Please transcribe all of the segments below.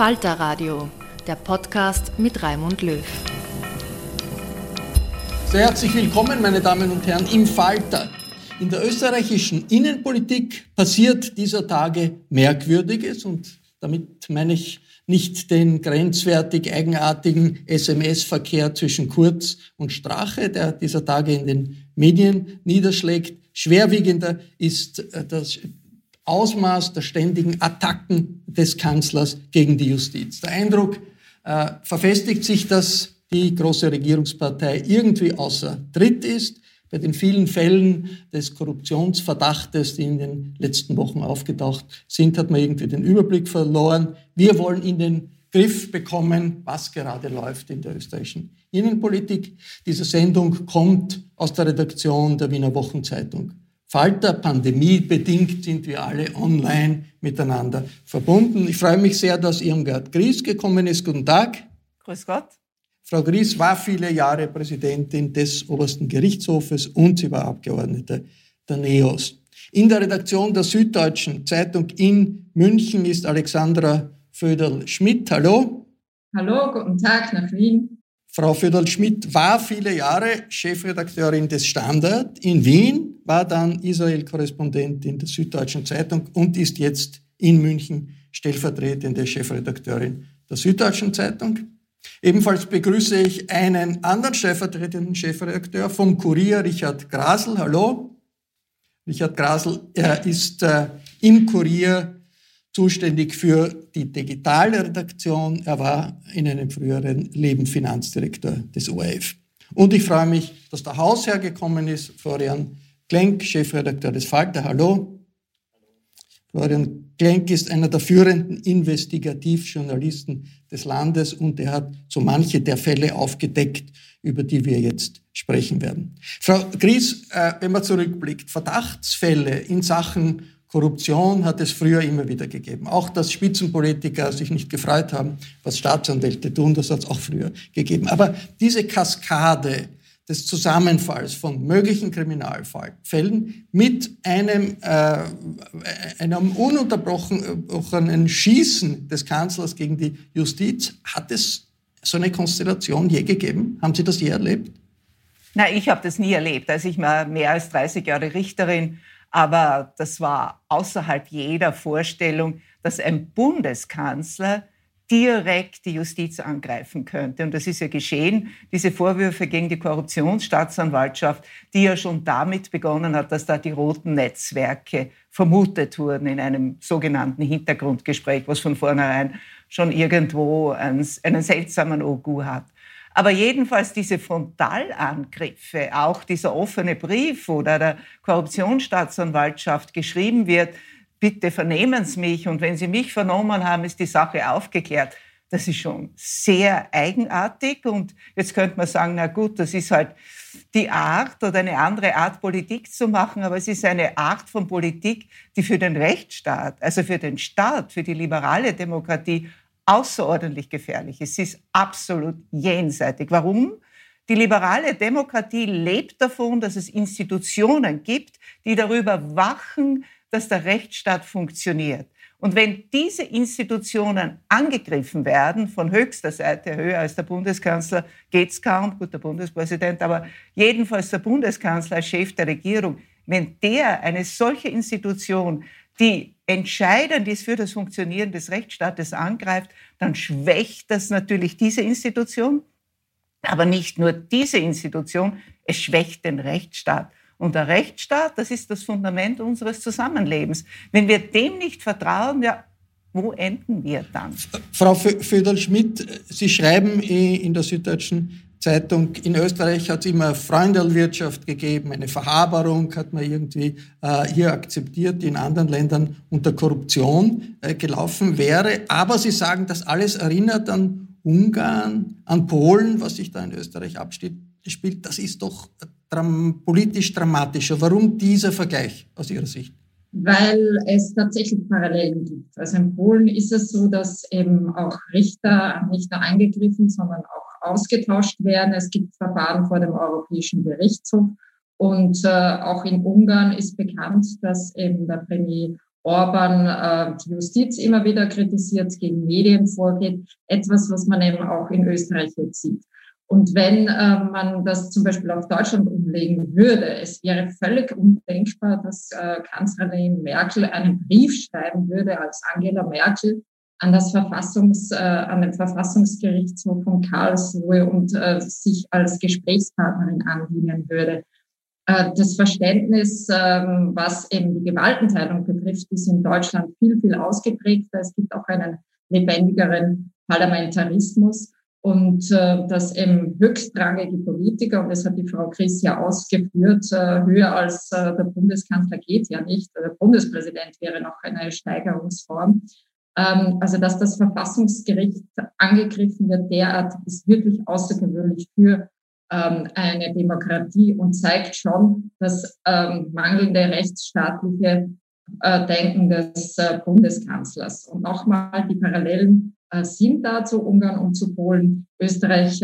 Falter Radio, der Podcast mit Raimund Löw. Sehr herzlich willkommen, meine Damen und Herren, im Falter. In der österreichischen Innenpolitik passiert dieser Tage Merkwürdiges und damit meine ich nicht den grenzwertig eigenartigen SMS-Verkehr zwischen Kurz und Strache, der dieser Tage in den Medien niederschlägt. Schwerwiegender ist äh, das Ausmaß der ständigen Attacken des Kanzlers gegen die Justiz. Der Eindruck äh, verfestigt sich, dass die große Regierungspartei irgendwie außer Tritt ist. Bei den vielen Fällen des Korruptionsverdachtes, die in den letzten Wochen aufgetaucht sind, hat man irgendwie den Überblick verloren. Wir wollen in den Griff bekommen, was gerade läuft in der österreichischen Innenpolitik. Diese Sendung kommt aus der Redaktion der Wiener Wochenzeitung Falter, pandemiebedingt sind wir alle online miteinander verbunden. Ich freue mich sehr, dass Irmgard Gries gekommen ist. Guten Tag. Grüß Gott. Frau Gries war viele Jahre Präsidentin des obersten Gerichtshofes und sie war Abgeordnete der NEOS. In der Redaktion der Süddeutschen Zeitung in München ist Alexandra Föderl-Schmidt. Hallo. Hallo, guten Tag nach Wien. Frau Föderl-Schmidt war viele Jahre Chefredakteurin des Standard in Wien, war dann Israel-Korrespondentin der Süddeutschen Zeitung und ist jetzt in München stellvertretende Chefredakteurin der Süddeutschen Zeitung. Ebenfalls begrüße ich einen anderen stellvertretenden Chefredakteur vom Kurier, Richard Grasel. Hallo. Richard Grasel, er ist äh, im Kurier zuständig für die digitale Redaktion. Er war in einem früheren Leben Finanzdirektor des ORF. Und ich freue mich, dass der Hausherr gekommen ist, Florian Klenk, Chefredakteur des Falter. Hallo. Florian Klenk ist einer der führenden Investigativjournalisten des Landes und er hat so manche der Fälle aufgedeckt, über die wir jetzt sprechen werden. Frau Gries, äh, wenn man zurückblickt, Verdachtsfälle in Sachen Korruption hat es früher immer wieder gegeben. Auch dass Spitzenpolitiker sich nicht gefreut haben, was Staatsanwälte tun, das hat es auch früher gegeben. Aber diese Kaskade des Zusammenfalls von möglichen Kriminalfällen mit einem, äh, einem ununterbrochenen Schießen des Kanzlers gegen die Justiz, hat es so eine Konstellation je gegeben? Haben Sie das je erlebt? Nein, ich habe das nie erlebt. Also ich war mehr als 30 Jahre Richterin aber das war außerhalb jeder Vorstellung, dass ein Bundeskanzler direkt die Justiz angreifen könnte. Und das ist ja geschehen, diese Vorwürfe gegen die Korruptionsstaatsanwaltschaft, die ja schon damit begonnen hat, dass da die roten Netzwerke vermutet wurden in einem sogenannten Hintergrundgespräch, was von vornherein schon irgendwo einen, einen seltsamen Ogu hat. Aber jedenfalls diese Frontalangriffe, auch dieser offene Brief, da der Korruptionsstaatsanwaltschaft geschrieben wird, bitte vernehmen Sie mich und wenn Sie mich vernommen haben, ist die Sache aufgeklärt. Das ist schon sehr eigenartig und jetzt könnte man sagen, na gut, das ist halt die Art oder eine andere Art Politik zu machen, aber es ist eine Art von Politik, die für den Rechtsstaat, also für den Staat, für die liberale Demokratie außerordentlich gefährlich. Sie ist absolut jenseitig. Warum? Die liberale Demokratie lebt davon, dass es Institutionen gibt, die darüber wachen, dass der Rechtsstaat funktioniert. Und wenn diese Institutionen angegriffen werden, von höchster Seite, höher als der Bundeskanzler, geht's kaum, gut, der Bundespräsident, aber jedenfalls der Bundeskanzler Chef der Regierung, wenn der eine solche Institution, die entscheidend ist für das Funktionieren des Rechtsstaates, angreift, dann schwächt das natürlich diese Institution, aber nicht nur diese Institution, es schwächt den Rechtsstaat. Und der Rechtsstaat, das ist das Fundament unseres Zusammenlebens. Wenn wir dem nicht vertrauen, ja, wo enden wir dann? Frau Föderl-Schmidt, Sie schreiben in der Süddeutschen Zeitung, in Österreich hat es immer Freundelwirtschaft gegeben, eine Verhaberung hat man irgendwie äh, hier akzeptiert, die in anderen Ländern unter Korruption äh, gelaufen wäre. Aber Sie sagen, das alles erinnert an Ungarn, an Polen, was sich da in Österreich abspielt. Das ist doch dram politisch dramatischer. Warum dieser Vergleich aus Ihrer Sicht? Weil es tatsächlich Parallelen gibt. Also in Polen ist es so, dass eben auch Richter nicht nur eingegriffen, sondern auch ausgetauscht werden. Es gibt Verfahren vor dem Europäischen Gerichtshof. Und äh, auch in Ungarn ist bekannt, dass eben der Premier Orban äh, die Justiz immer wieder kritisiert, gegen Medien vorgeht. Etwas, was man eben auch in Österreich jetzt sieht. Und wenn äh, man das zum Beispiel auf Deutschland umlegen würde, es wäre völlig undenkbar, dass äh, Kanzlerin Merkel einen Brief schreiben würde als Angela Merkel an das Verfassungs, äh, an den Verfassungsgerichtshof von Karlsruhe und äh, sich als Gesprächspartnerin andienen würde. Äh, das Verständnis, äh, was eben die Gewaltenteilung betrifft, ist in Deutschland viel, viel ausgeprägter. Es gibt auch einen lebendigeren Parlamentarismus und äh, dass eben höchstrangige Politiker, und das hat die Frau Chris ja ausgeführt, äh, höher als äh, der Bundeskanzler geht ja nicht. Der Bundespräsident wäre noch eine Steigerungsform. Ähm, also dass das Verfassungsgericht angegriffen wird derart, ist wirklich außergewöhnlich für ähm, eine Demokratie und zeigt schon das ähm, mangelnde rechtsstaatliche äh, Denken des äh, Bundeskanzlers. Und nochmal die Parallelen äh, sind da zu Ungarn und zu Polen. Österreich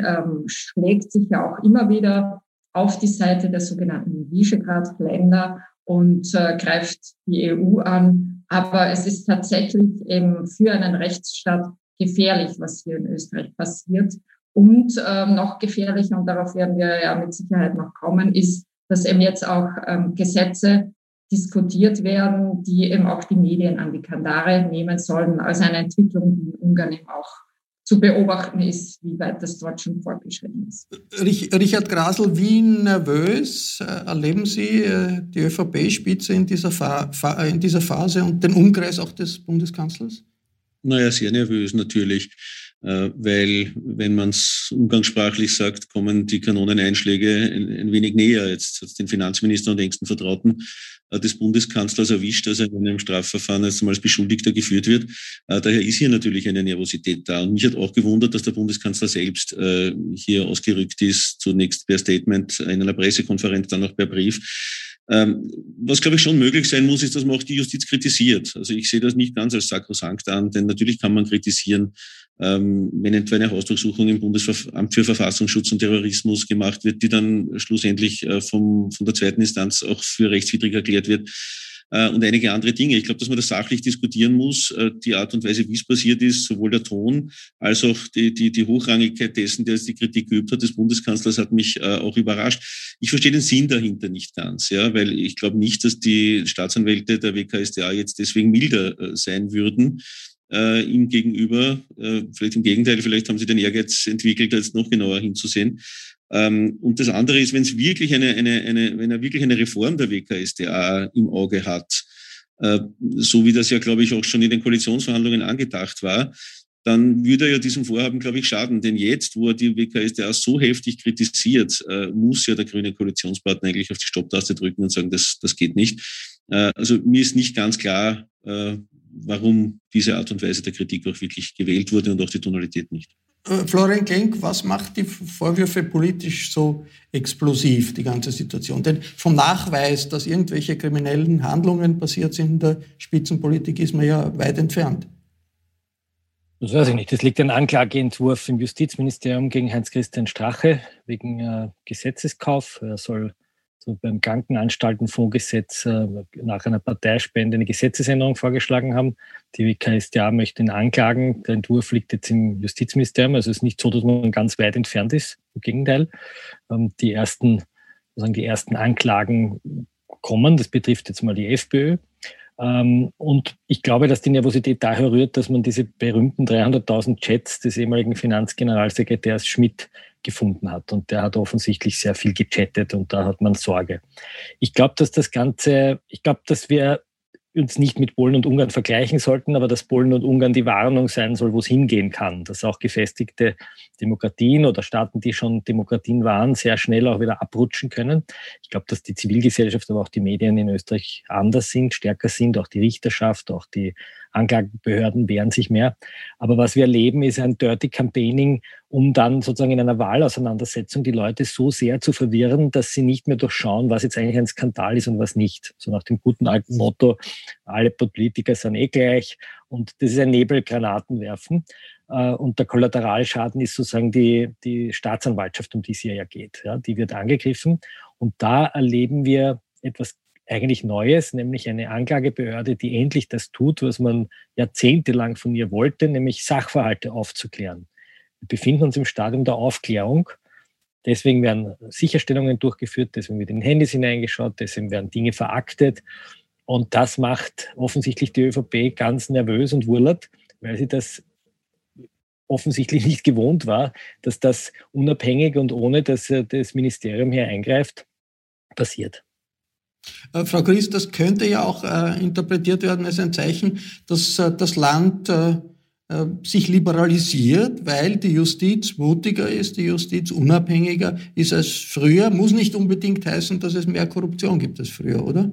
schlägt sich ja auch immer wieder auf die Seite der sogenannten Visegrad-Länder und greift die EU an. Aber es ist tatsächlich eben für einen Rechtsstaat gefährlich, was hier in Österreich passiert. Und ähm, noch gefährlicher, und darauf werden wir ja mit Sicherheit noch kommen, ist, dass eben jetzt auch ähm, Gesetze diskutiert werden, die eben auch die Medien an die Kandare nehmen sollen, als eine Entwicklung, die in Ungarn eben auch zu beobachten ist, wie weit das dort schon fortgeschritten ist. Richard Grasel, wie nervös äh, erleben Sie äh, die ÖVP-Spitze in, dieser in dieser Phase und den Umkreis auch des Bundeskanzlers? Naja, sehr nervös natürlich. Äh, weil, wenn man es umgangssprachlich sagt, kommen die Kanoneneinschläge ein, ein wenig näher. Jetzt hat den Finanzminister und engsten Vertrauten äh, des Bundeskanzlers erwischt, dass er in einem Strafverfahren als Beschuldigter geführt wird. Äh, daher ist hier natürlich eine Nervosität da. Und mich hat auch gewundert, dass der Bundeskanzler selbst hier ausgerückt ist, zunächst per Statement in einer Pressekonferenz, dann auch per Brief. Ähm, was, glaube ich, schon möglich sein muss, ist, dass man auch die Justiz kritisiert. Also ich sehe das nicht ganz als sakrosankt an, denn natürlich kann man kritisieren, ähm, wenn etwa eine Hausdurchsuchung im Bundesamt für Verfassungsschutz und Terrorismus gemacht wird, die dann schlussendlich äh, vom, von der zweiten Instanz auch für rechtswidrig erklärt wird äh, und einige andere Dinge. Ich glaube, dass man das sachlich diskutieren muss, äh, die Art und Weise, wie es passiert ist, sowohl der Ton als auch die, die, die Hochrangigkeit dessen, der jetzt die Kritik geübt hat, des Bundeskanzlers, hat mich auch überrascht. Ich verstehe den Sinn dahinter nicht ganz, ja, weil ich glaube nicht, dass die Staatsanwälte der WKSDA jetzt deswegen milder sein würden äh, ihm gegenüber. Äh, vielleicht im Gegenteil, vielleicht haben sie den Ehrgeiz entwickelt, jetzt noch genauer hinzusehen. Ähm, und das andere ist, wenn es wirklich eine, eine, eine, wenn er wirklich eine Reform der WKSDA im Auge hat, äh, so wie das ja, glaube ich, auch schon in den Koalitionsverhandlungen angedacht war, dann würde er ja diesem Vorhaben, glaube ich, schaden. Denn jetzt, wo er die WKSDA so heftig kritisiert, äh, muss ja der grüne Koalitionspartner eigentlich auf die Stopptaste drücken und sagen, das, das geht nicht. Äh, also mir ist nicht ganz klar, warum diese Art und Weise der Kritik auch wirklich gewählt wurde und auch die Tonalität nicht. Äh, Florian Klenk, was macht die Vorwürfe politisch so explosiv, die ganze Situation? Denn vom Nachweis, dass irgendwelche kriminellen Handlungen passiert sind in der Spitzenpolitik, ist man ja weit entfernt. Das weiß ich nicht. Es liegt ein Anklageentwurf im Justizministerium gegen Heinz-Christian Strache wegen äh, Gesetzeskauf. Er soll so beim Krankenanstaltenfondsgesetz äh, nach einer Parteispende eine Gesetzesänderung vorgeschlagen haben. Die WKStA möchte ihn anklagen. Der Entwurf liegt jetzt im Justizministerium. Also es ist nicht so, dass man ganz weit entfernt ist. Im Gegenteil. Ähm, die ersten, sagen die ersten Anklagen kommen. Das betrifft jetzt mal die FPÖ. Ähm, und ich glaube, dass die Nervosität daher rührt, dass man diese berühmten 300.000 Chats des ehemaligen Finanzgeneralsekretärs Schmidt gefunden hat. Und der hat offensichtlich sehr viel gechattet und da hat man Sorge. Ich glaube, dass das Ganze, ich glaube, dass wir uns nicht mit Polen und Ungarn vergleichen sollten, aber dass Polen und Ungarn die Warnung sein soll, wo es hingehen kann. Dass auch gefestigte Demokratien oder Staaten, die schon Demokratien waren, sehr schnell auch wieder abrutschen können. Ich glaube, dass die Zivilgesellschaft, aber auch die Medien in Österreich anders sind, stärker sind, auch die Richterschaft, auch die Anklagebehörden wehren sich mehr. Aber was wir erleben, ist ein Dirty Campaigning, um dann sozusagen in einer Wahlauseinandersetzung die Leute so sehr zu verwirren, dass sie nicht mehr durchschauen, was jetzt eigentlich ein Skandal ist und was nicht. So nach dem guten alten Motto, alle Politiker sind eh gleich und das ist ein Nebelgranatenwerfen. Äh, und der Kollateralschaden ist sozusagen die, die Staatsanwaltschaft, um die es hier ja geht. Ja, die wird angegriffen. Und da erleben wir etwas eigentlich Neues, nämlich eine Anklagebehörde, die endlich das tut, was man jahrzehntelang von ihr wollte, nämlich Sachverhalte aufzuklären. Wir befinden uns im Stadium der Aufklärung. Deswegen werden Sicherstellungen durchgeführt, deswegen wird in Handys hineingeschaut, deswegen werden Dinge veraktet. Und das macht offensichtlich die ÖVP ganz nervös und wurlert, weil sie das offensichtlich nicht gewohnt war, dass das unabhängig und ohne dass das Ministerium hier eingreift, passiert. Äh, Frau Christ, das könnte ja auch äh, interpretiert werden als ein Zeichen, dass äh, das Land äh, äh, sich liberalisiert, weil die Justiz mutiger ist, die Justiz unabhängiger ist als früher. Muss nicht unbedingt heißen, dass es mehr Korruption gibt als früher, oder?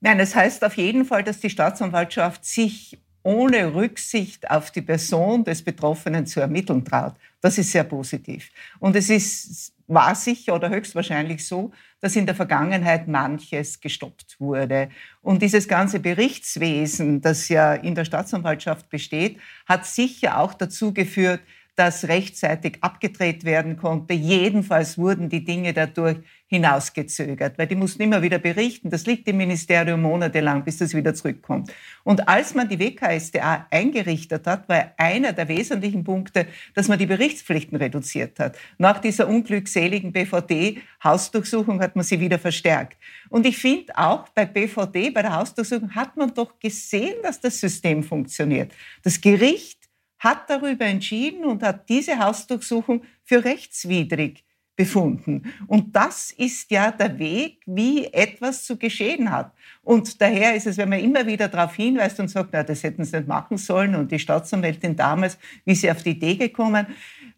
Nein, es das heißt auf jeden Fall, dass die Staatsanwaltschaft sich ohne Rücksicht auf die Person des Betroffenen zu ermitteln traut. Das ist sehr positiv. Und es ist, war sicher oder höchstwahrscheinlich so, dass in der Vergangenheit manches gestoppt wurde. Und dieses ganze Berichtswesen, das ja in der Staatsanwaltschaft besteht, hat sicher auch dazu geführt, dass rechtzeitig abgedreht werden konnte. Jedenfalls wurden die Dinge dadurch hinausgezögert, weil die mussten immer wieder berichten. Das liegt im Ministerium monatelang, bis das wieder zurückkommt. Und als man die WKSDA eingerichtet hat, war einer der wesentlichen Punkte, dass man die Berichtspflichten reduziert hat. Nach dieser unglückseligen BVD-Hausdurchsuchung hat man sie wieder verstärkt. Und ich finde auch bei BVD, bei der Hausdurchsuchung, hat man doch gesehen, dass das System funktioniert. Das Gericht hat darüber entschieden und hat diese Hausdurchsuchung für rechtswidrig befunden. Und das ist ja der Weg, wie etwas zu geschehen hat. Und daher ist es, wenn man immer wieder darauf hinweist und sagt, na, das hätten sie nicht machen sollen und die Staatsanwältin damals, wie sie auf die Idee gekommen,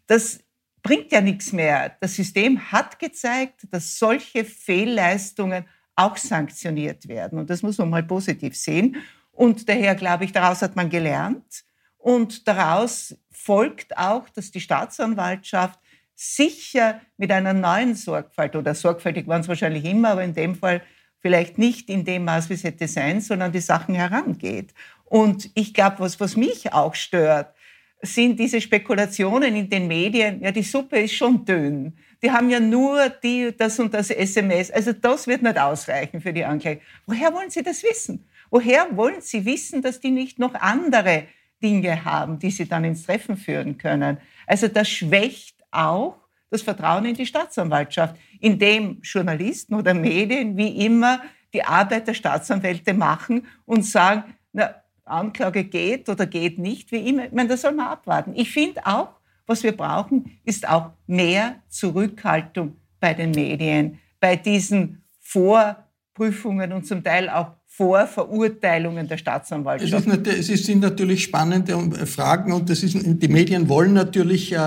das bringt ja nichts mehr. Das System hat gezeigt, dass solche Fehlleistungen auch sanktioniert werden. Und das muss man mal positiv sehen. Und daher glaube ich, daraus hat man gelernt. Und daraus folgt auch, dass die Staatsanwaltschaft sicher mit einer neuen Sorgfalt, oder sorgfältig waren es wahrscheinlich immer, aber in dem Fall vielleicht nicht in dem Maß, wie es hätte sein, sondern die Sachen herangeht. Und ich glaube, was, was mich auch stört, sind diese Spekulationen in den Medien. Ja, die Suppe ist schon dünn. Die haben ja nur die, das und das SMS. Also das wird nicht ausreichen für die Anklage. Woher wollen Sie das wissen? Woher wollen Sie wissen, dass die nicht noch andere Dinge haben, die Sie dann ins Treffen führen können? Also das schwächt auch das Vertrauen in die Staatsanwaltschaft, indem Journalisten oder Medien wie immer die Arbeit der Staatsanwälte machen und sagen, na, Anklage geht oder geht nicht, wie immer. Ich meine, das soll man abwarten. Ich finde auch, was wir brauchen, ist auch mehr Zurückhaltung bei den Medien, bei diesen Vorprüfungen und zum Teil auch vor Verurteilungen der Staatsanwaltschaft. Es, ist, es sind natürlich spannende Fragen und das ist, die Medien wollen natürlich äh,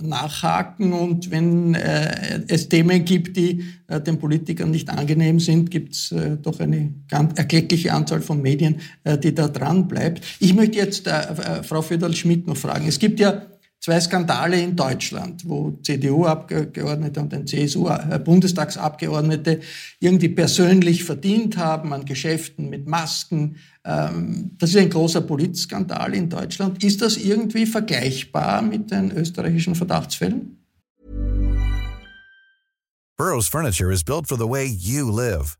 nachhaken und wenn äh, es Themen gibt, die äh, den Politikern nicht angenehm sind, gibt es äh, doch eine ganz erkleckliche Anzahl von Medien, äh, die da dran bleibt. Ich möchte jetzt äh, Frau Föderl-Schmidt noch fragen. Es gibt ja zwei Skandale in Deutschland, wo CDU-Abgeordnete und ein CSU-Bundestagsabgeordnete irgendwie persönlich verdient haben an Geschäften mit Masken. Ähm, das ist ein großer Politskandal in Deutschland. Ist das irgendwie vergleichbar mit den österreichischen Verdachtsfällen? Burroughs Furniture is built for the way you live.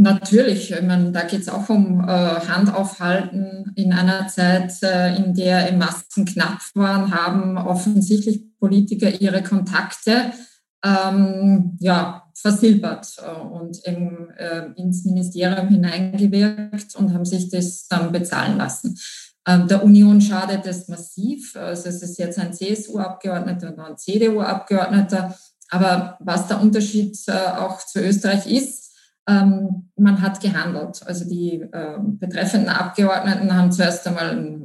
Natürlich, ich meine, da geht es auch um äh, Handaufhalten. In einer Zeit, äh, in der Masken knapp waren, haben offensichtlich Politiker ihre Kontakte ähm, ja, versilbert äh, und im, äh, ins Ministerium hineingewirkt und haben sich das dann bezahlen lassen. Ähm, der Union schadet es massiv. Also es ist jetzt ein CSU-Abgeordneter und ein CDU-Abgeordneter. Aber was der Unterschied äh, auch zu Österreich ist, ähm, man hat gehandelt. Also die äh, betreffenden Abgeordneten haben zuerst einmal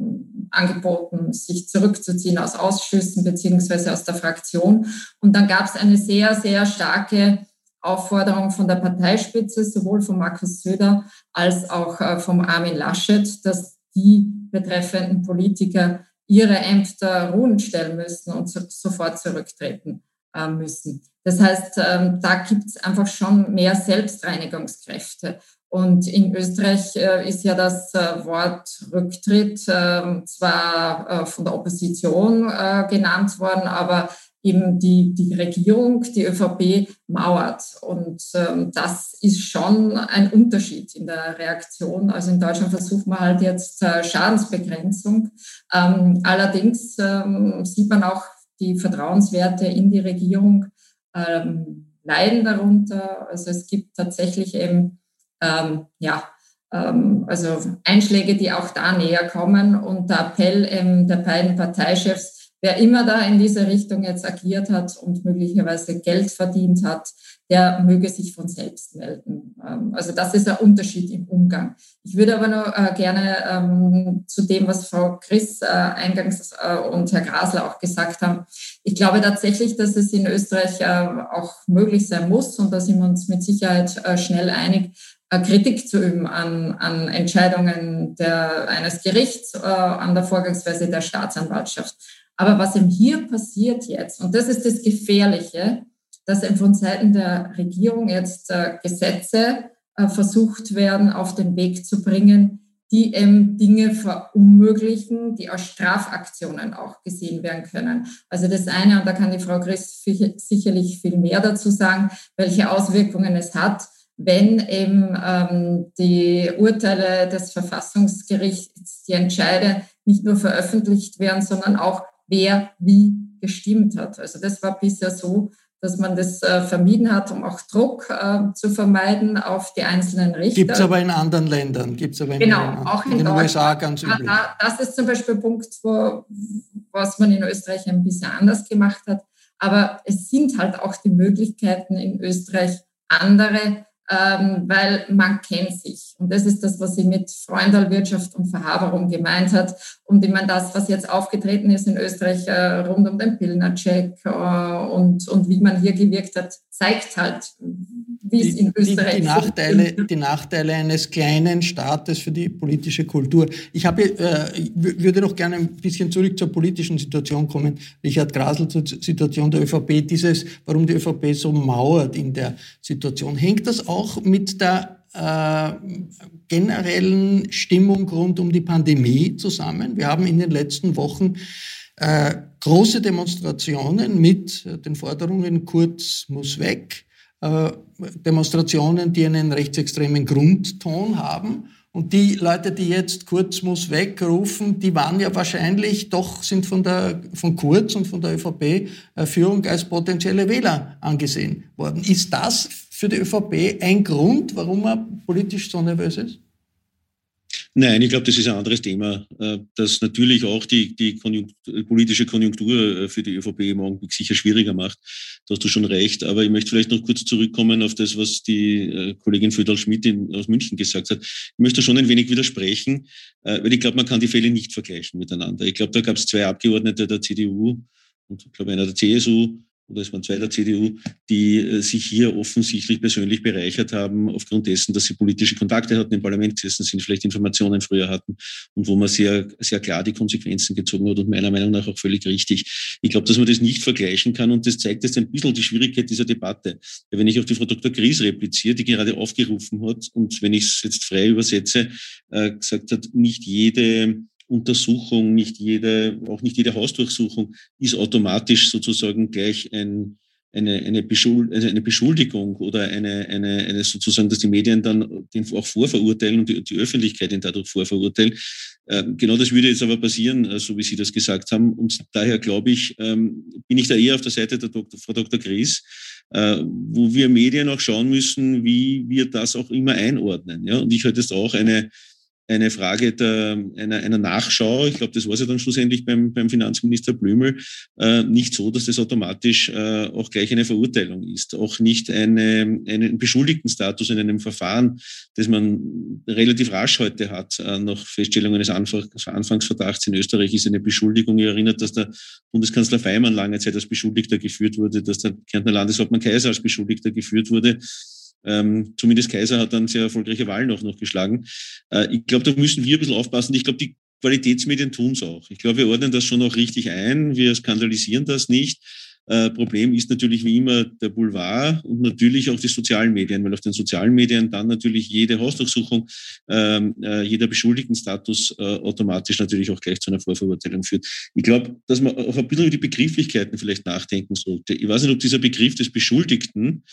angeboten, sich zurückzuziehen aus Ausschüssen beziehungsweise aus der Fraktion. Und dann gab es eine sehr, sehr starke Aufforderung von der Parteispitze, sowohl von Markus Söder als auch äh, vom Armin Laschet, dass die betreffenden Politiker ihre Ämter ruhen stellen müssen und so, sofort zurücktreten äh, müssen. Das heißt, ähm, da gibt es einfach schon mehr Selbstreinigungskräfte. Und in Österreich äh, ist ja das äh, Wort Rücktritt ähm, zwar äh, von der Opposition genannt worden, aber eben die, die Regierung, die ÖVP, mauert. Und ähm, das ist schon ein Unterschied in der Reaktion. Also in Deutschland versucht man halt jetzt Schadensbegrenzung. allerdings sieht man auch die Vertrauenswerte in die Regierung ähm, leiden darunter. Also es gibt tatsächlich eben ähm, ja, ähm, also Einschläge, die auch da näher kommen. Und der Appell der beiden Parteichefs, wer immer da in diese Richtung jetzt agiert hat und möglicherweise Geld verdient hat, der möge sich von selbst melden. Ähm, also das ist ein Unterschied im Umgang. Ich würde aber noch äh, gerne ähm, zu dem, was Frau Chris äh, eingangs äh, und Herr Grasler auch gesagt haben. Ich glaube tatsächlich, dass es in Österreich auch möglich sein muss und da sind wir uns mit Sicherheit schnell einig, Kritik zu üben an, an Entscheidungen der, eines Gerichts, an der Vorgangsweise der Staatsanwaltschaft. Aber was eben hier passiert jetzt, und das ist das Gefährliche, dass von Seiten der Regierung jetzt äh, Gesetze äh, versucht werden, auf den Weg zu bringen, die eben Dinge verunmöglichen, die als Strafaktionen auch gesehen werden können. Also das eine, und da kann die Frau Chris sicherlich viel mehr dazu sagen, welche Auswirkungen es hat, wenn eben ähm, die Urteile des Verfassungsgerichts, die Entscheide nicht nur veröffentlicht werden, sondern auch wer wie gestimmt hat. Also das war bisher so, dass man das äh, vermieden hat, um auch Druck äh, zu vermeiden auf die einzelnen Richter. Gibt es aber in anderen Ländern, gibt es aber in, genau, den, auch in, in den USA ganz üblich. Das ist zum Beispiel ein Punkt, wo, was man in Österreich ein bisschen anders gemacht hat. Aber es sind halt auch die Möglichkeiten in Österreich andere, ähm, weil man kennt sich. Und das ist das, was sie mit Freundalwirtschaft und Verhaberung gemeint hat. Und ich meine, das, was jetzt aufgetreten ist in Österreich äh, rund um den Pillner-Check äh, und, und wie man hier gewirkt hat, zeigt halt, wie es in Österreich die, die Nachteile, die Nachteile eines kleinen Staates für die politische Kultur. Ich habe, äh, würde noch gerne ein bisschen zurück zur politischen Situation kommen. Richard Grasel zur Situation der ÖVP. Dieses, warum die ÖVP so mauert in der Situation. Hängt das auch mit der äh, generellen Stimmung rund um die Pandemie zusammen. Wir haben in den letzten Wochen äh, große Demonstrationen mit den Forderungen Kurz muss weg, äh, Demonstrationen, die einen rechtsextremen Grundton haben. Und die Leute, die jetzt Kurz muss wegrufen, die waren ja wahrscheinlich doch, sind von, der, von Kurz und von der ÖVP-Führung als potenzielle Wähler angesehen worden. Ist das für die ÖVP ein Grund, warum er politisch so nervös ist? Nein, ich glaube, das ist ein anderes Thema, äh, das natürlich auch die, die Konjunktur, politische Konjunktur äh, für die ÖVP im Augenblick sicher schwieriger macht. Da hast du schon recht. Aber ich möchte vielleicht noch kurz zurückkommen auf das, was die äh, Kollegin Föderl-Schmidt aus München gesagt hat. Ich möchte schon ein wenig widersprechen, weil ich glaube, man kann die Fälle nicht vergleichen miteinander. Ich glaube, da gab es zwei Abgeordnete der CDU und ich glaube einer der CSU, oder es waren zwei der CDU, die äh, sich hier offensichtlich persönlich bereichert haben, aufgrund dessen, dass sie politische Kontakte hatten, im Parlament gesessen sind, vielleicht Informationen früher hatten und wo man sehr, sehr klar die Konsequenzen gezogen hat und meiner Meinung nach auch völlig richtig. Ich glaube, dass man das nicht vergleichen kann und das zeigt jetzt ein bisschen die Schwierigkeit dieser Debatte. Wenn ich auf die Frau Dr. Gries repliziere, die gerade aufgerufen hat und wenn ich es jetzt frei übersetze, äh, gesagt hat, nicht jede Untersuchung, nicht jede, auch nicht jede Hausdurchsuchung ist automatisch sozusagen gleich ein, eine, eine, Beschuld, also eine Beschuldigung oder eine, eine, eine sozusagen, dass die Medien dann den auch vorverurteilen und die, die Öffentlichkeit ihn dadurch vorverurteilen. Ähm, genau das würde jetzt aber passieren, äh, so wie Sie das gesagt haben. Und daher glaube ich, ähm, bin ich da eher auf der Seite der Dr., Frau Dr. Gries, äh, wo wir Medien auch schauen müssen, wie wir das auch immer einordnen. Ja? Und ich halte jetzt auch eine, eine Frage der, einer, einer Nachschau. Ich glaube, das war es ja dann schlussendlich beim, beim Finanzminister Blümel äh, nicht so, dass das automatisch äh, auch gleich eine Verurteilung ist. Auch nicht eine, einen Beschuldigtenstatus in einem Verfahren, das man relativ rasch heute hat, äh, nach Feststellung eines Anfang, Anfangsverdachts in Österreich, ist eine Beschuldigung. Ich erinnert, dass der Bundeskanzler Feimann lange Zeit als Beschuldigter geführt wurde, dass der Kärntner Landeshauptmann Kaiser als Beschuldigter geführt wurde. Ähm, zumindest Kaiser hat dann sehr erfolgreiche Wahlen auch noch geschlagen. Äh, ich glaube, da müssen wir ein bisschen aufpassen. Ich glaube, die Qualitätsmedien tun es auch. Ich glaube, wir ordnen das schon auch richtig ein. Wir skandalisieren das nicht. Äh, Problem ist natürlich wie immer der Boulevard und natürlich auch die sozialen Medien, weil auf den sozialen Medien dann natürlich jede Hausdurchsuchung, ähm, äh, jeder Beschuldigtenstatus äh, automatisch natürlich auch gleich zu einer Vorverurteilung führt. Ich glaube, dass man auch ein bisschen über die Begrifflichkeiten vielleicht nachdenken sollte. Ich weiß nicht, ob dieser Begriff des Beschuldigten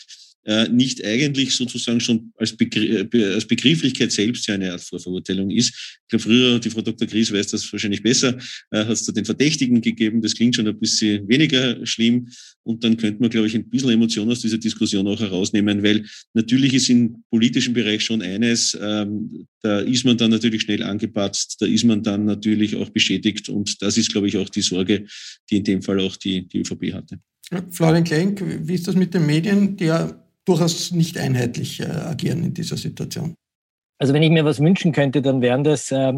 nicht eigentlich sozusagen schon als, Begr äh, als Begrifflichkeit selbst ja eine Art Vorverurteilung ist. Ich glaube, früher, die Frau Dr. Gries weiß das wahrscheinlich besser, äh, hat es da den Verdächtigen gegeben. Das klingt schon ein bisschen weniger schlimm. Und dann könnte man, glaube ich, ein bisschen Emotion aus dieser Diskussion auch herausnehmen, weil natürlich ist im politischen Bereich schon eines, ähm, da ist man dann natürlich schnell angepatzt, da ist man dann natürlich auch beschädigt. Und das ist, glaube ich, auch die Sorge, die in dem Fall auch die, die ÖVP hatte. Florian Klenk, wie ist das mit den Medien, die ja durchaus nicht einheitlich äh, agieren in dieser Situation. Also wenn ich mir was wünschen könnte, dann wären das äh,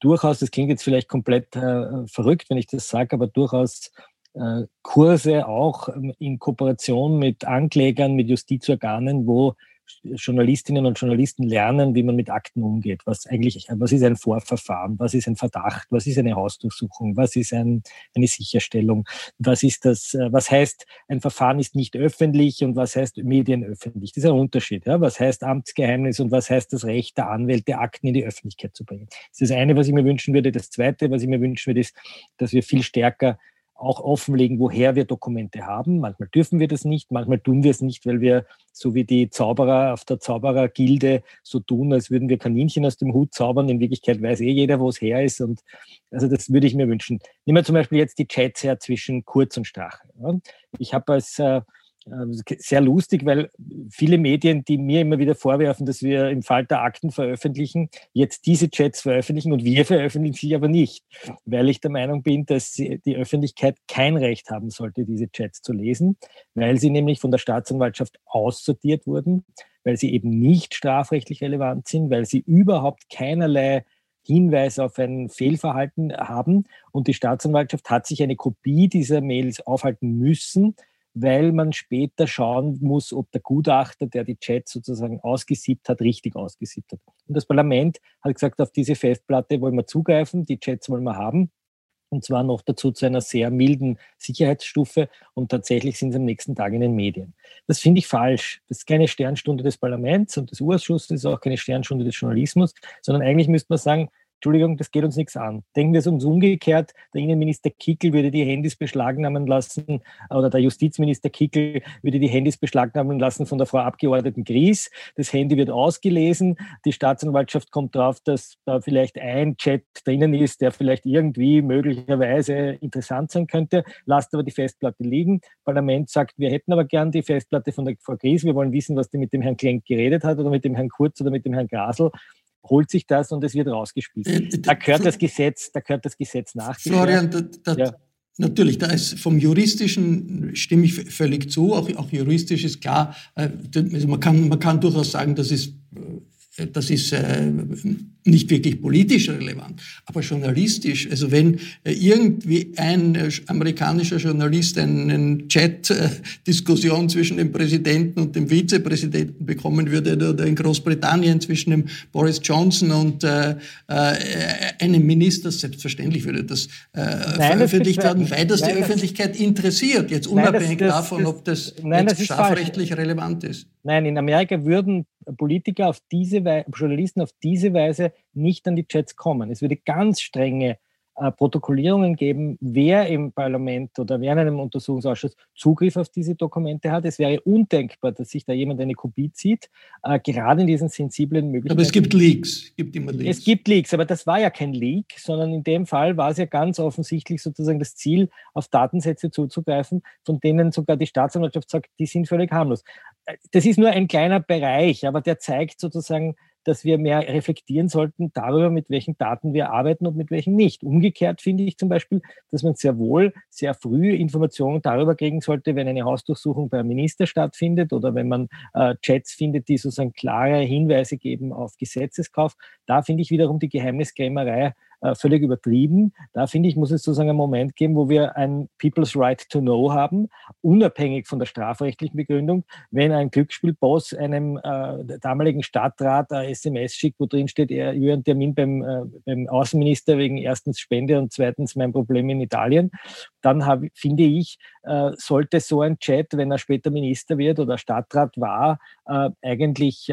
durchaus, das klingt jetzt vielleicht komplett äh, verrückt, wenn ich das sage, aber durchaus äh, Kurse auch ähm, in Kooperation mit Anklägern, mit Justizorganen, wo Journalistinnen und Journalisten lernen, wie man mit Akten umgeht. Was eigentlich, was ist ein Vorverfahren? Was ist ein Verdacht? Was ist eine Hausdurchsuchung? Was ist ein, eine Sicherstellung? Was ist das? Äh, was heißt, ein Verfahren ist nicht öffentlich und was heißt medienöffentlich? Das ist ein Unterschied. Ja? Was heißt Amtsgeheimnis und was heißt das Recht der Anwälte, Akten in die Öffentlichkeit zu bringen? Das ist das eine, was ich mir wünschen würde. Das zweite, was ich mir wünschen würde, ist, dass wir viel stärker auch offenlegen, woher wir Dokumente haben. Manchmal dürfen wir das nicht, manchmal tun wir es nicht, weil wir, so wie die Zauberer auf der Zauberergilde, so tun, als würden wir Kaninchen aus dem Hut zaubern. In Wirklichkeit weiß eh jeder, wo es her ist. Und also das würde ich mir wünschen. Nehmen wir zum Beispiel jetzt die Chats her zwischen Kurz und Strache. Ich habe als äh, sehr lustig, weil viele Medien, die mir immer wieder vorwerfen, dass wir im Falter Akten veröffentlichen, jetzt diese Chats veröffentlichen und wir veröffentlichen sie aber nicht, weil ich der Meinung bin, dass die Öffentlichkeit kein Recht haben sollte, diese Chats zu lesen, weil sie nämlich von der Staatsanwaltschaft aussortiert wurden, weil sie eben nicht strafrechtlich relevant sind, weil sie überhaupt keinerlei Hinweis auf ein Fehlverhalten haben. Und die Staatsanwaltschaft hat sich eine Kopie dieser Mails aufhalten müssen, weil man später schauen muss, ob der Gutachter, der die Chats sozusagen ausgesiebt hat, richtig ausgesiebt hat. Und das Parlament hat gesagt, auf diese Festplatte wollen wir zugreifen, die Chats wollen wir haben. und zwar noch dazu zu einer sehr milden Sicherheitsstufe und tatsächlich sind sie am nächsten Tag in den Medien. Das finde ich falsch. Das ist keine Sternstunde des Parlaments und des Urschusses, das ist auch keine Sternstunde des Journalismus, sondern eigentlich müsste man sagen, Entschuldigung, das geht uns nichts an. Denken wir es uns umgekehrt, der Innenminister Kickel würde die Handys beschlagnahmen lassen oder der Justizminister Kickel würde die Handys beschlagnahmen lassen von der Frau Abgeordneten Gries. Das Handy wird ausgelesen. Die Staatsanwaltschaft kommt drauf, dass da vielleicht ein Chat drinnen ist, der vielleicht irgendwie möglicherweise interessant sein könnte, lasst aber die Festplatte liegen. Parlament sagt, wir hätten aber gern die Festplatte von der Frau Gries. Wir wollen wissen, was die mit dem Herrn Klenk geredet hat oder mit dem Herrn Kurz oder mit dem Herrn Grasel holt sich das und es wird rausgespielt. Äh, da gehört das Gesetz, da gehört das Gesetz nach. Florian, da, da, ja. natürlich, da ist vom Juristischen stimme ich völlig zu, auch, auch juristisch ist klar, äh, also man, kann, man kann durchaus sagen, das ist äh, das ist äh, nicht wirklich politisch relevant, aber journalistisch. Also wenn äh, irgendwie ein äh, amerikanischer Journalist eine Chat-Diskussion zwischen dem Präsidenten und dem Vizepräsidenten bekommen würde oder in Großbritannien zwischen dem Boris Johnson und äh, äh, einem Minister, selbstverständlich würde das äh, nein, veröffentlicht das werden, weil das nein, die Öffentlichkeit interessiert, jetzt unabhängig nein, das, davon, das, ob das, nein, jetzt das strafrechtlich relevant ist. Nein, in Amerika würden Politiker auf diese Weise, Journalisten auf diese Weise nicht an die Chats kommen. Es würde ganz strenge Protokollierungen geben, wer im Parlament oder wer in einem Untersuchungsausschuss Zugriff auf diese Dokumente hat. Es wäre undenkbar, dass sich da jemand eine Kopie zieht, äh, gerade in diesen sensiblen Möglichkeiten. Aber es gibt Leaks. Es gibt immer Leaks. Es gibt Leaks, aber das war ja kein Leak, sondern in dem Fall war es ja ganz offensichtlich sozusagen das Ziel, auf Datensätze zuzugreifen, von denen sogar die Staatsanwaltschaft sagt, die sind völlig harmlos. Äh, das ist nur ein kleiner Bereich, aber der zeigt sozusagen, dass wir mehr reflektieren sollten darüber, mit welchen Daten wir arbeiten und mit welchen nicht. Umgekehrt finde ich zum Beispiel, dass man sehr wohl sehr früh Informationen darüber kriegen sollte, wenn eine Hausdurchsuchung beim Minister stattfindet oder wenn man äh, Chats findet, die sozusagen klare Hinweise geben auf Gesetzeskauf. Da finde ich wiederum die Geheimniskrämerei äh, völlig übertrieben. Da finde ich, muss es sozusagen einen Moment geben, wo wir ein People's Right to Know haben, unabhängig von der strafrechtlichen Begründung. Wenn ein Glücksspielboss einem äh, damaligen Stadtrat ein SMS schickt, wo drin steht, er über einen Termin beim, äh, beim Außenminister wegen erstens Spende und zweitens mein Problem in Italien, dann hab, finde ich, äh, sollte so ein Chat, wenn er später Minister wird oder Stadtrat war, äh, eigentlich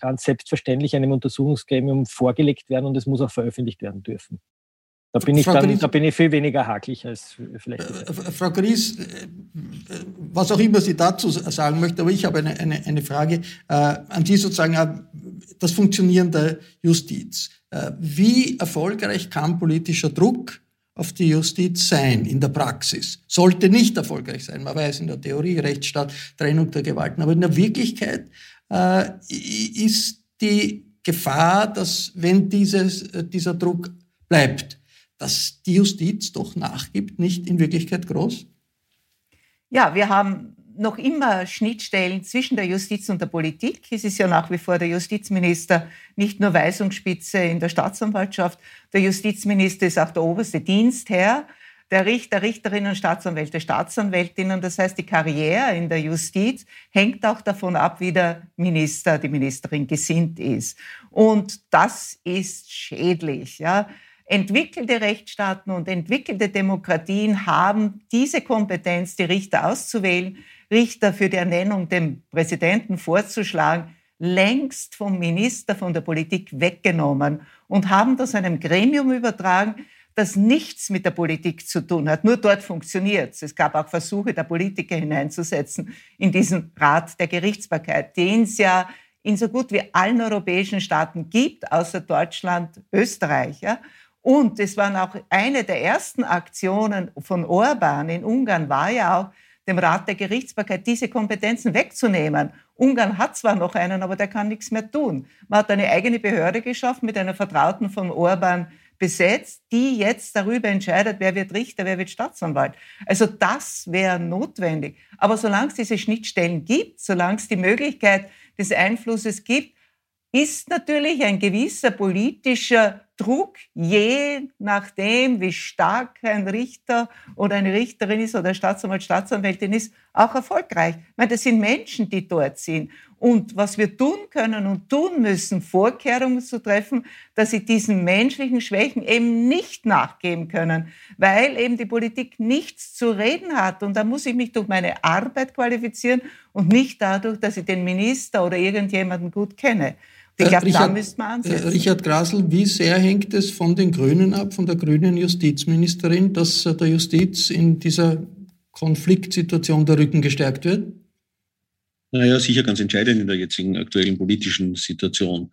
ganz selbstverständlich einem Untersuchungsgremium vorgelegt werden und es muss auch veröffentlicht werden dürfen. Da bin, ich dann, da bin ich viel weniger hakelig als vielleicht. Äh, Frau Gries, äh, was auch immer Sie dazu sagen möchte, aber ich habe eine, eine, eine Frage äh, an Sie sozusagen, äh, das Funktionieren der Justiz. Äh, wie erfolgreich kann politischer Druck auf die Justiz sein in der Praxis? Sollte nicht erfolgreich sein. Man weiß in der Theorie Rechtsstaat, Trennung der Gewalten, aber in der Wirklichkeit äh, ist die Gefahr, dass wenn dieses, äh, dieser Druck bleibt, dass die Justiz doch nachgibt, nicht in Wirklichkeit groß? Ja, wir haben noch immer Schnittstellen zwischen der Justiz und der Politik. Es ist ja nach wie vor der Justizminister nicht nur Weisungsspitze in der Staatsanwaltschaft, der Justizminister ist auch der oberste Dienstherr der Richter, Richterinnen, Staatsanwälte, Staatsanwältinnen. Das heißt, die Karriere in der Justiz hängt auch davon ab, wie der Minister, die Ministerin gesinnt ist. Und das ist schädlich. Ja. Entwickelte Rechtsstaaten und entwickelte Demokratien haben diese Kompetenz, die Richter auszuwählen, Richter für die Ernennung dem Präsidenten vorzuschlagen, längst vom Minister, von der Politik weggenommen und haben das einem Gremium übertragen, das nichts mit der Politik zu tun hat. Nur dort funktioniert es. Es gab auch Versuche der Politiker hineinzusetzen in diesen Rat der Gerichtsbarkeit, den es ja in so gut wie allen europäischen Staaten gibt, außer Deutschland, Österreich. Ja? Und es waren auch eine der ersten Aktionen von Orban in Ungarn war ja auch, dem Rat der Gerichtsbarkeit diese Kompetenzen wegzunehmen. Ungarn hat zwar noch einen, aber der kann nichts mehr tun. Man hat eine eigene Behörde geschaffen mit einer Vertrauten von Orban, besetzt, die jetzt darüber entscheidet, wer wird Richter, wer wird Staatsanwalt. Also das wäre notwendig. Aber solange es diese Schnittstellen gibt, solange es die Möglichkeit des Einflusses gibt, ist natürlich ein gewisser politischer Druck, je nachdem, wie stark ein Richter oder eine Richterin ist oder Staatsanwalt, Staatsanwältin ist, auch erfolgreich. Ich meine, das sind Menschen, die dort sind. Und was wir tun können und tun müssen, Vorkehrungen zu treffen, dass sie diesen menschlichen Schwächen eben nicht nachgeben können, weil eben die Politik nichts zu reden hat. Und da muss ich mich durch meine Arbeit qualifizieren und nicht dadurch, dass ich den Minister oder irgendjemanden gut kenne. Ich glaube, da müsste man ansetzen. Richard Grasel, wie sehr hängt es von den Grünen ab, von der grünen Justizministerin, dass der Justiz in dieser Konfliktsituation der Rücken gestärkt wird? Naja, sicher ganz entscheidend in der jetzigen aktuellen politischen Situation.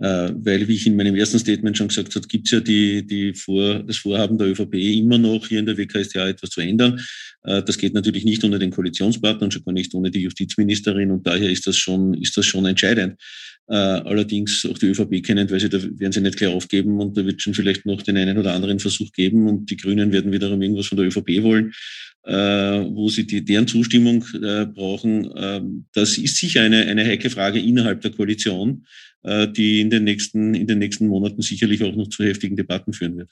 Äh, weil, wie ich in meinem ersten Statement schon gesagt habe, gibt es ja die, die Vor, das Vorhaben der ÖVP immer noch, hier in der WKStA etwas zu ändern. Äh, das geht natürlich nicht ohne den Koalitionspartner schon gar nicht ohne die Justizministerin und daher ist das schon, ist das schon entscheidend. Äh, allerdings auch die ÖVP kennend, weil sie da werden sie nicht gleich aufgeben und da wird schon vielleicht noch den einen oder anderen Versuch geben und die Grünen werden wiederum irgendwas von der ÖVP wollen, wo sie die, deren Zustimmung äh, brauchen. Äh, das ist sicher eine, eine heikle Frage innerhalb der Koalition, äh, die in den nächsten, in den nächsten Monaten sicherlich auch noch zu heftigen Debatten führen wird.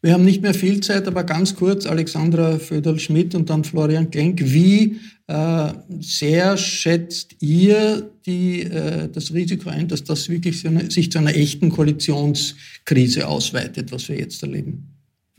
Wir haben nicht mehr viel Zeit, aber ganz kurz, Alexandra Föderl-Schmidt und dann Florian Klenk. Wie äh, sehr schätzt ihr die, äh, das Risiko ein, dass das wirklich so eine, sich zu einer echten Koalitionskrise ausweitet, was wir jetzt erleben?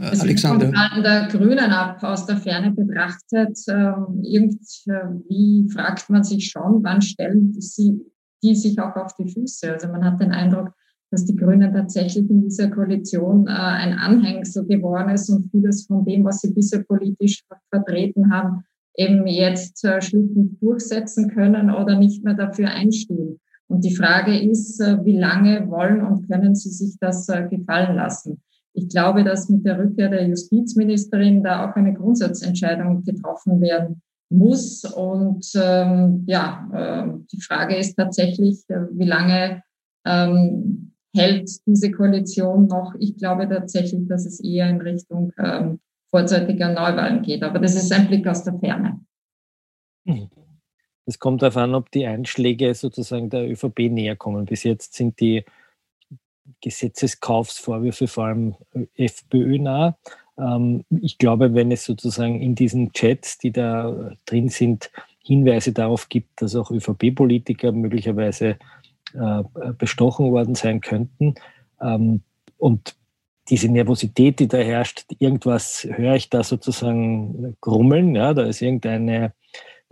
Äh, also Alexander. Von der Grünen ab, aus der Ferne betrachtet, äh, irgendwie fragt man sich schon, wann stellen sie die sich auch auf die Füße? Also man hat den Eindruck, dass die Grünen tatsächlich in dieser Koalition äh, ein Anhängsel geworden ist und vieles von dem, was sie bisher politisch vertreten haben, eben jetzt äh, schlichtend durchsetzen können oder nicht mehr dafür einstehen. Und die Frage ist, äh, wie lange wollen und können sie sich das äh, gefallen lassen? Ich glaube, dass mit der Rückkehr der Justizministerin da auch eine Grundsatzentscheidung getroffen werden muss. Und ähm, ja, äh, die Frage ist tatsächlich, äh, wie lange ähm, hält diese Koalition noch. Ich glaube tatsächlich, dass es eher in Richtung ähm, vorzeitiger Neuwahlen geht. Aber das ist ein Blick aus der Ferne. Es kommt darauf an, ob die Einschläge sozusagen der ÖVP näher kommen. Bis jetzt sind die Gesetzeskaufsvorwürfe vor allem FPÖ nah. Ähm, ich glaube, wenn es sozusagen in diesen Chats, die da drin sind, Hinweise darauf gibt, dass auch ÖVP-Politiker möglicherweise äh, bestochen worden sein könnten. Ähm, und diese Nervosität, die da herrscht, irgendwas höre ich da sozusagen grummeln, ja, da ist irgendeine,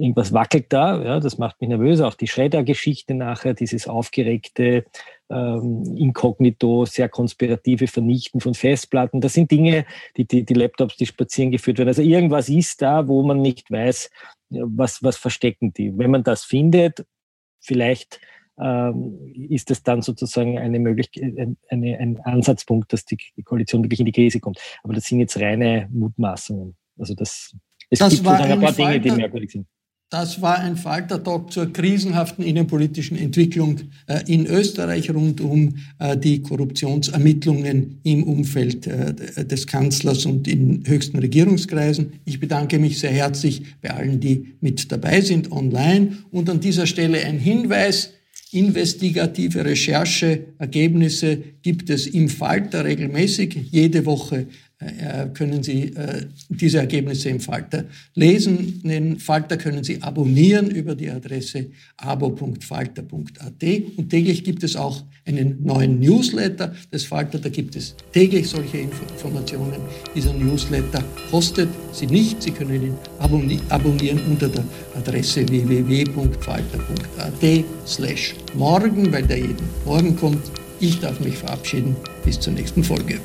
irgendwas wackelt da, ja, das macht mich nervös. Auch die Schredder-Geschichte nachher, dieses aufgeregte, ähm, inkognito, sehr konspirative Vernichten von Festplatten, das sind Dinge, die, die, die Laptops, die spazieren geführt werden. Also irgendwas ist da, wo man nicht weiß, was, was verstecken die. Wenn man das findet, vielleicht ähm, ist es dann sozusagen eine Möglichkeit, eine, ein Ansatzpunkt, dass die, Koalition wirklich in die Krise kommt. Aber das sind jetzt reine Mutmaßungen. Also das, es das gibt sozusagen ein paar Dinge, die merkwürdig sind. Das war ein Faltertalk zur krisenhaften innenpolitischen Entwicklung äh, in Österreich rund um äh, die Korruptionsermittlungen im Umfeld äh, des Kanzlers und in höchsten Regierungskreisen. Ich bedanke mich sehr herzlich bei allen, die mit dabei sind online. Und an dieser Stelle ein Hinweis. Investigative Rechercheergebnisse gibt es im Falter regelmäßig. Jede Woche können Sie äh, diese Ergebnisse im Falter lesen. Den Falter können Sie abonnieren über die Adresse abo.falter.at und täglich gibt es auch einen neuen Newsletter des Falter. Da gibt es täglich solche Informationen. Dieser Newsletter kostet Sie nicht. Sie können ihn abonnieren unter der Adresse www.falter.at slash morgen, weil der jeden Morgen kommt. Ich darf mich verabschieden. Bis zur nächsten Folge.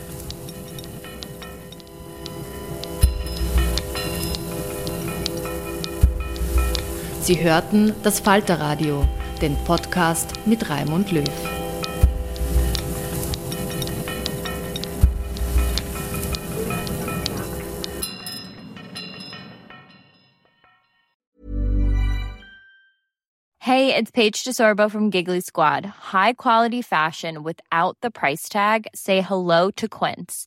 Sie hörten das Falterradio, den Podcast mit Raimund Löw. Hey, it's Paige DeSorbo from Giggly Squad. High quality fashion without the price tag. Say hello to Quince.